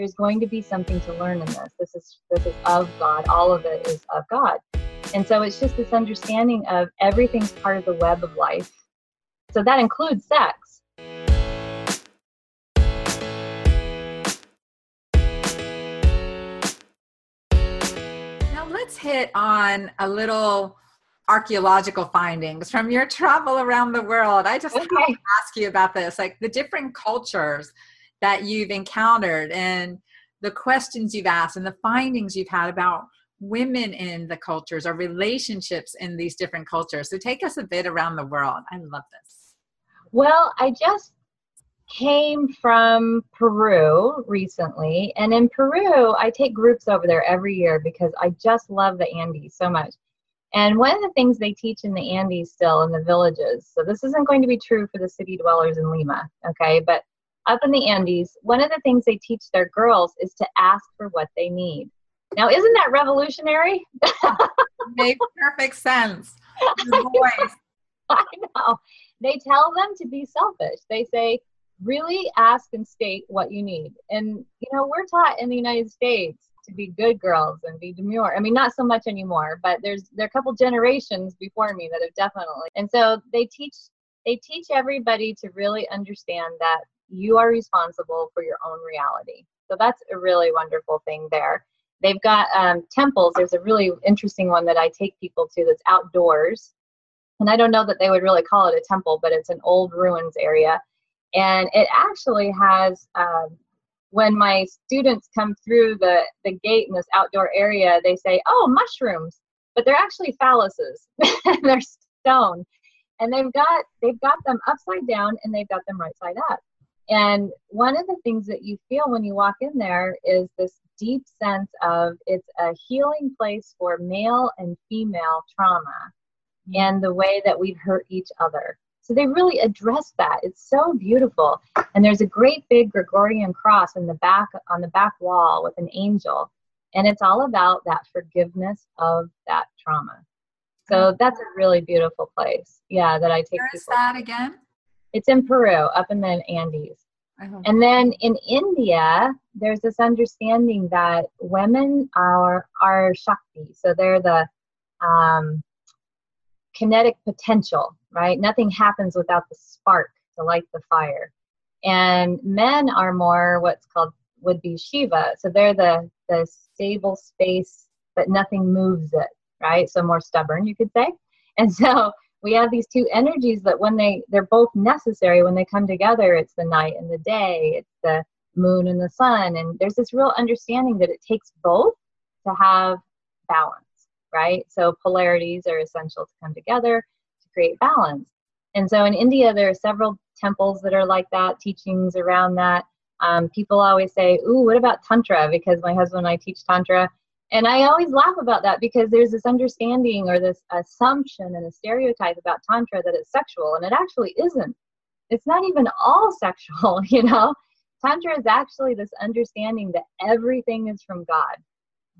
there's going to be something to learn in this. This is this is of God. All of it is of God. And so it's just this understanding of everything's part of the web of life. So that includes sex. Now let's hit on a little archaeological findings from your travel around the world. I just okay. have to ask you about this, like the different cultures that you've encountered and the questions you've asked and the findings you've had about women in the cultures or relationships in these different cultures. So take us a bit around the world. I love this. Well, I just came from Peru recently, and in Peru, I take groups over there every year because I just love the Andes so much. And one of the things they teach in the Andes still in the villages, so this isn't going to be true for the city dwellers in Lima, okay, but up in the Andes, one of the things they teach their girls is to ask for what they need. Now, isn't that revolutionary? Makes perfect sense. voice. I know. They tell them to be selfish. They say, really ask and state what you need. And, you know, we're taught in the United States to be good girls and be demure. I mean, not so much anymore, but there's there are a couple generations before me that have definitely. And so they teach they teach everybody to really understand that you are responsible for your own reality. So that's a really wonderful thing there. They've got um, temples. There's a really interesting one that I take people to that's outdoors. And I don't know that they would really call it a temple, but it's an old ruins area. And it actually has, um, when my students come through the, the gate in this outdoor area, they say, oh, mushrooms. But they're actually phalluses. they're stone. And they've got they've got them upside down and they've got them right side up. And one of the things that you feel when you walk in there is this deep sense of it's a healing place for male and female trauma mm-hmm. and the way that we've hurt each other. So they really address that. It's so beautiful. And there's a great big Gregorian cross in the back on the back wall with an angel. And it's all about that forgiveness of that trauma. So mm-hmm. that's a really beautiful place. Yeah, that I take. Where is that again? It's in Peru, up in the Andes. Uh-huh. And then in India, there's this understanding that women are are Shakti, so they're the um, kinetic potential, right? Nothing happens without the spark to light the fire. And men are more what's called would be Shiva, so they're the the stable space, but nothing moves it, right? So more stubborn, you could say. And so we have these two energies that when they they're both necessary. When they come together it's the night and the day it's the moon and the sun. And there's this real understanding that it takes both to have balance right? So polarities are essential to come together to create balance. And so in india there are several temples that are like that teachings around that. Um, people always say ooh what about tantra? Because my husband and i teach tantra and I always laugh about that because there's this understanding or this assumption and a stereotype about Tantra that it's sexual, and it actually isn't. It's not even all sexual, you know? Tantra is actually this understanding that everything is from God.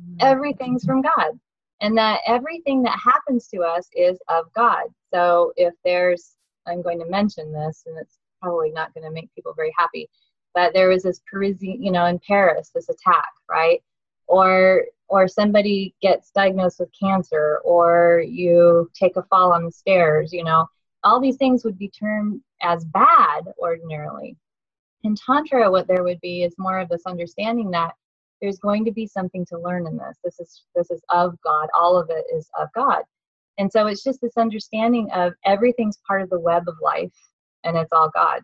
Mm-hmm. Everything's from God. And that everything that happens to us is of God. So if there's, I'm going to mention this, and it's probably not going to make people very happy, but there was this Parisian, you know, in Paris, this attack, right? Or or somebody gets diagnosed with cancer or you take a fall on the stairs you know all these things would be termed as bad ordinarily. In tantra what there would be is more of this understanding that there's going to be something to learn in this. This is this is of god. All of it is of god. And so it's just this understanding of everything's part of the web of life and it's all god.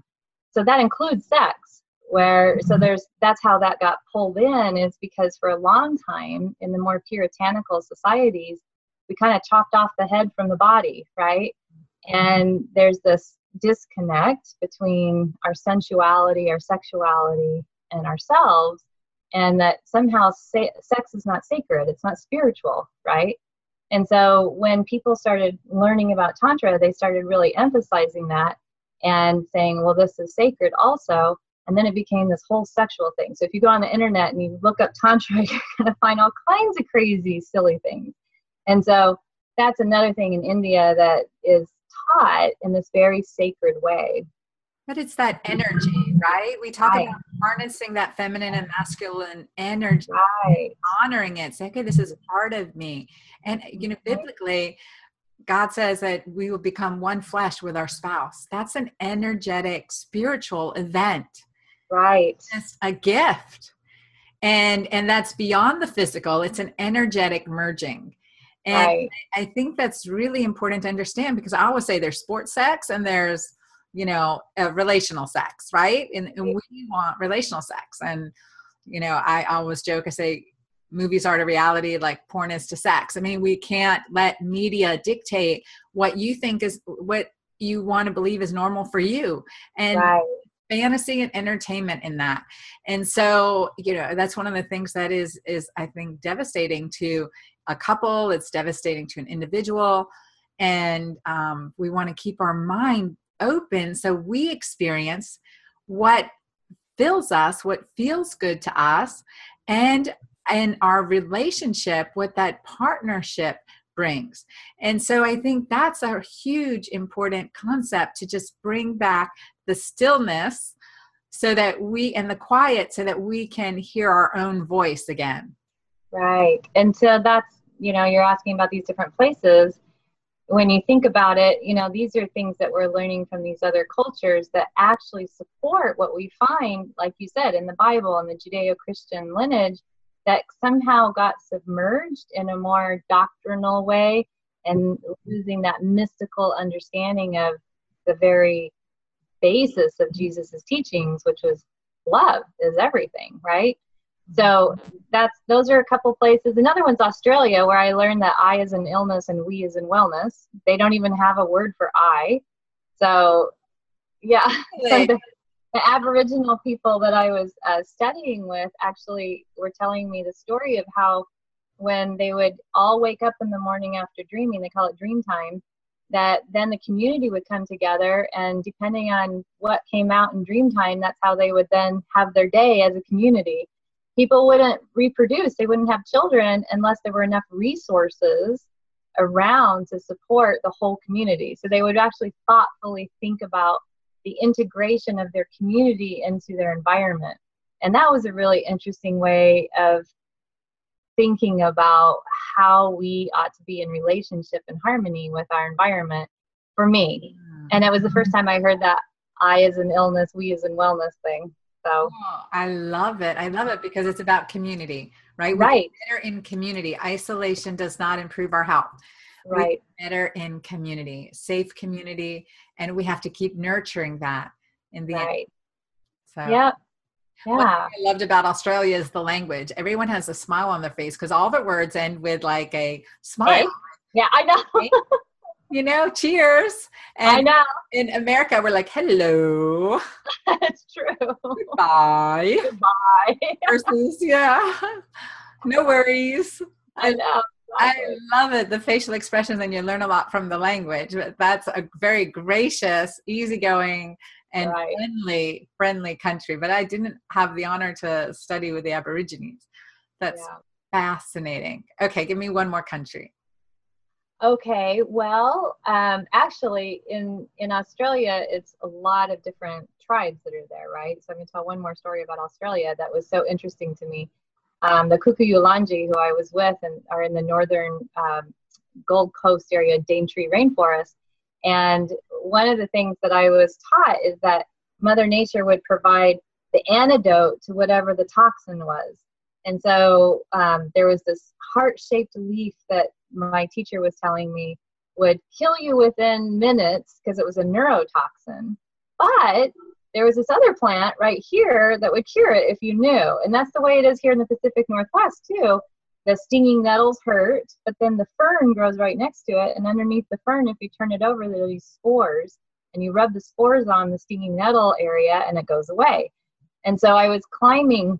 So that includes sex where so there's that's how that got pulled in is because for a long time in the more puritanical societies we kind of chopped off the head from the body right? And there's this disconnect between our sensuality our sexuality and ourselves and that somehow se- sex is not sacred it's not spiritual right? And so when people started learning about tantra they started really emphasizing that and saying well this is sacred also and then it became this whole sexual thing. So if you go on the internet and you look up Tantra, you're going to find all kinds of crazy, silly things. And so that's another thing in India that is taught in this very sacred way. But it's that energy, right? We talk right. about harnessing that feminine and masculine energy, right. honoring it. Say, okay, this is part of me. And, you know, biblically, God says that we will become one flesh with our spouse. That's an energetic, spiritual event. Right. It's a gift. And and that's beyond the physical. It's an energetic merging. And right. I think that's really important to understand because I always say there's sports sex and there's, you know, uh, relational sex, right? And, and we want relational sex. And, you know, I always joke, I say, movies are to reality like porn is to sex. I mean, we can't let media dictate what you think is what you want to believe is normal for you. And right. Fantasy and entertainment in that. And so, you know, that's one of the things that is is I think devastating to a couple, it's devastating to an individual. And um, we want to keep our mind open so we experience what fills us, what feels good to us, and and our relationship, with that partnership brings. And so I think that's a huge important concept to just bring back the stillness so that we and the quiet so that we can hear our own voice again. Right. And so that's, you know, you're asking about these different places. When you think about it, you know, these are things that we're learning from these other cultures that actually support what we find, like you said, in the Bible and the Judeo Christian lineage that somehow got submerged in a more doctrinal way and losing that mystical understanding of the very basis of Jesus's teachings, which was love is everything, right? So that's those are a couple places. Another one's Australia, where I learned that I is an illness and we is in wellness. They don't even have a word for I. So yeah, the, Aboriginal people that I was uh, studying with actually were telling me the story of how when they would all wake up in the morning after dreaming, they call it dream time, that then the community would come together and depending on what came out in dream time, that's how they would then have their day as a community. People wouldn't reproduce, they wouldn't have children unless there were enough resources around to support the whole community. So they would actually thoughtfully think about the integration of their community into their environment. And that was a really interesting way of thinking about how we ought to be in relationship and harmony with our environment for me. And it was the first mm-hmm. time I heard that I is an illness, we is in wellness thing. So oh, I love it. I love it because it's about community, right? Right. We're better in community. Isolation does not improve our health right better in community safe community and we have to keep nurturing that in the right. end so yeah yeah. What I loved about Australia is the language. Everyone has a smile on their face because all the words end with like a smile. Yeah, I know. you know, cheers. And I know. In America, we're like, hello. That's true. Goodbye. Goodbye. Versus, yeah, no worries. I know. I love it, the facial expressions, and you learn a lot from the language. But That's a very gracious, easygoing, and right. friendly, friendly country. But I didn't have the honor to study with the Aborigines. That's yeah. fascinating. Okay, give me one more country. Okay, well, um, actually, in in Australia, it's a lot of different tribes that are there, right? So I'm going to tell one more story about Australia that was so interesting to me um, the Kuku-Yalanji, who I was with, and are in the northern um, Gold Coast area, Daintree Rainforest. And one of the things that I was taught is that Mother Nature would provide the antidote to whatever the toxin was. And so um, there was this heart-shaped leaf that my teacher was telling me would kill you within minutes because it was a neurotoxin. But there was this other plant right here that would cure it if you knew. And that's the way it is here in the Pacific Northwest, too. The stinging nettles hurt, but then the fern grows right next to it. And underneath the fern, if you turn it over, there are these spores. And you rub the spores on the stinging nettle area, and it goes away. And so I was climbing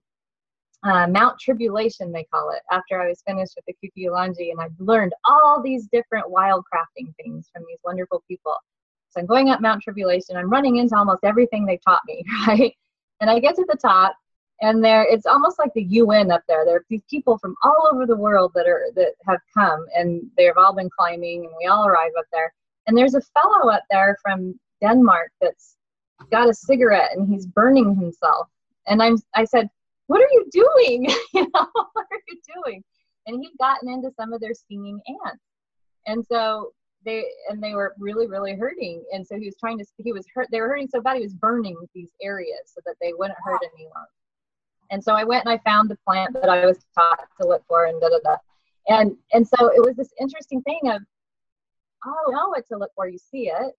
uh, Mount Tribulation, they call it, after I was finished with the Kuku-Yalanji, and I've learned all these different wildcrafting things from these wonderful people. I'm going up Mount Tribulation. I'm running into almost everything they taught me, right? And I get to the top, and there it's almost like the UN up there. There are these people from all over the world that are that have come, and they've all been climbing, and we all arrive up there. And there's a fellow up there from Denmark that's got a cigarette and he's burning himself. And I'm, I said, what are you doing? you know, what are you doing? And he'd gotten into some of their stinging ants. And so they, and they were really, really hurting. And so he was trying to, he was hurt, they were hurting so bad he was burning these areas so that they wouldn't hurt anyone. And so I went and I found the plant that I was taught to look for and da da da. And, and so it was this interesting thing of, oh, know what to look for, you see it.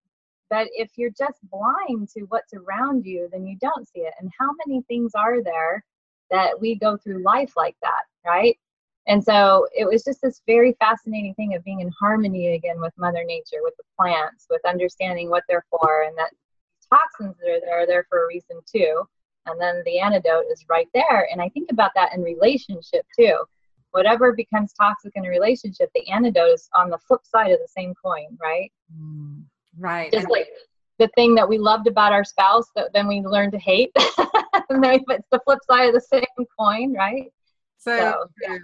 But if you're just blind to what's around you, then you don't see it. And how many things are there that we go through life like that, right? And so it was just this very fascinating thing of being in harmony again with Mother Nature, with the plants, with understanding what they're for, and that toxins that are there are there for a reason too. And then the antidote is right there. And I think about that in relationship too. Whatever becomes toxic in a relationship, the antidote is on the flip side of the same coin, right? Mm, right. Just like the thing that we loved about our spouse that then we learn to hate. and then it's the flip side of the same coin, right? So, so yeah.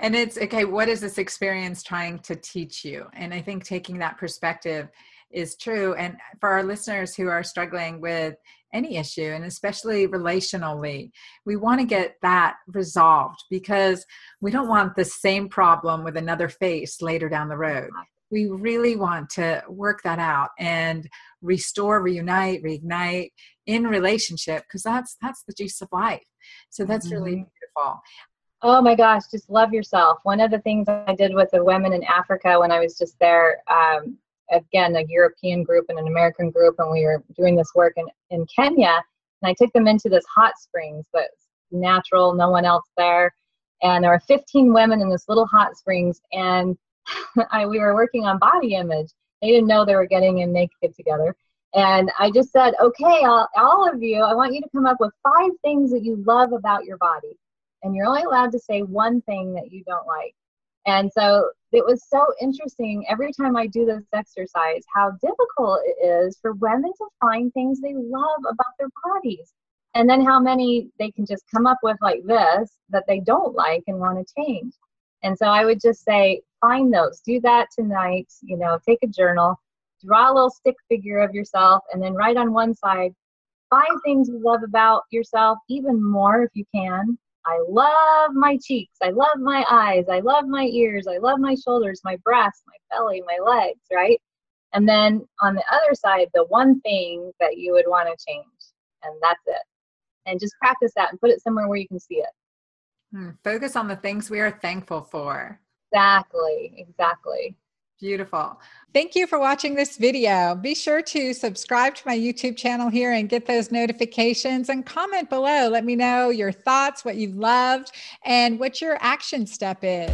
And it's okay, what is this experience trying to teach you? And I think taking that perspective is true. And for our listeners who are struggling with any issue, and especially relationally, we want to get that resolved because we don't want the same problem with another face later down the road. We really want to work that out and restore, reunite, reignite in relationship because that's that's the juice of life. So that's mm-hmm. really beautiful. Oh my gosh, just love yourself. One of the things I did with the women in Africa when I was just there, um, again, a European group and an American group, and we were doing this work in, in Kenya. And I took them into this hot springs that's natural, no one else there. And there were 15 women in this little hot springs, and I, we were working on body image. They didn't know they were getting in naked together. And I just said, okay, all, all of you, I want you to come up with five things that you love about your body. And you're only allowed to say one thing that you don't like. And so it was so interesting every time I do this exercise how difficult it is for women to find things they love about their bodies. And then how many they can just come up with like this that they don't like and want to change. And so I would just say, find those, do that tonight, you know, take a journal, draw a little stick figure of yourself, and then write on one side five things you love about yourself, even more if you can, I love my cheeks. I love my eyes. I love my ears. I love my shoulders, my breasts, my belly, my legs, right? And then on the other side, the one thing that you would want to change. And that's it. And just practice that and put it somewhere where you can see it. Hmm. Focus on the things we are thankful for. Exactly. Exactly. Beautiful. Thank you for watching this video. Be sure to subscribe to my YouTube channel here and get those notifications and comment below. Let me know your thoughts, what you loved, and what your action step is.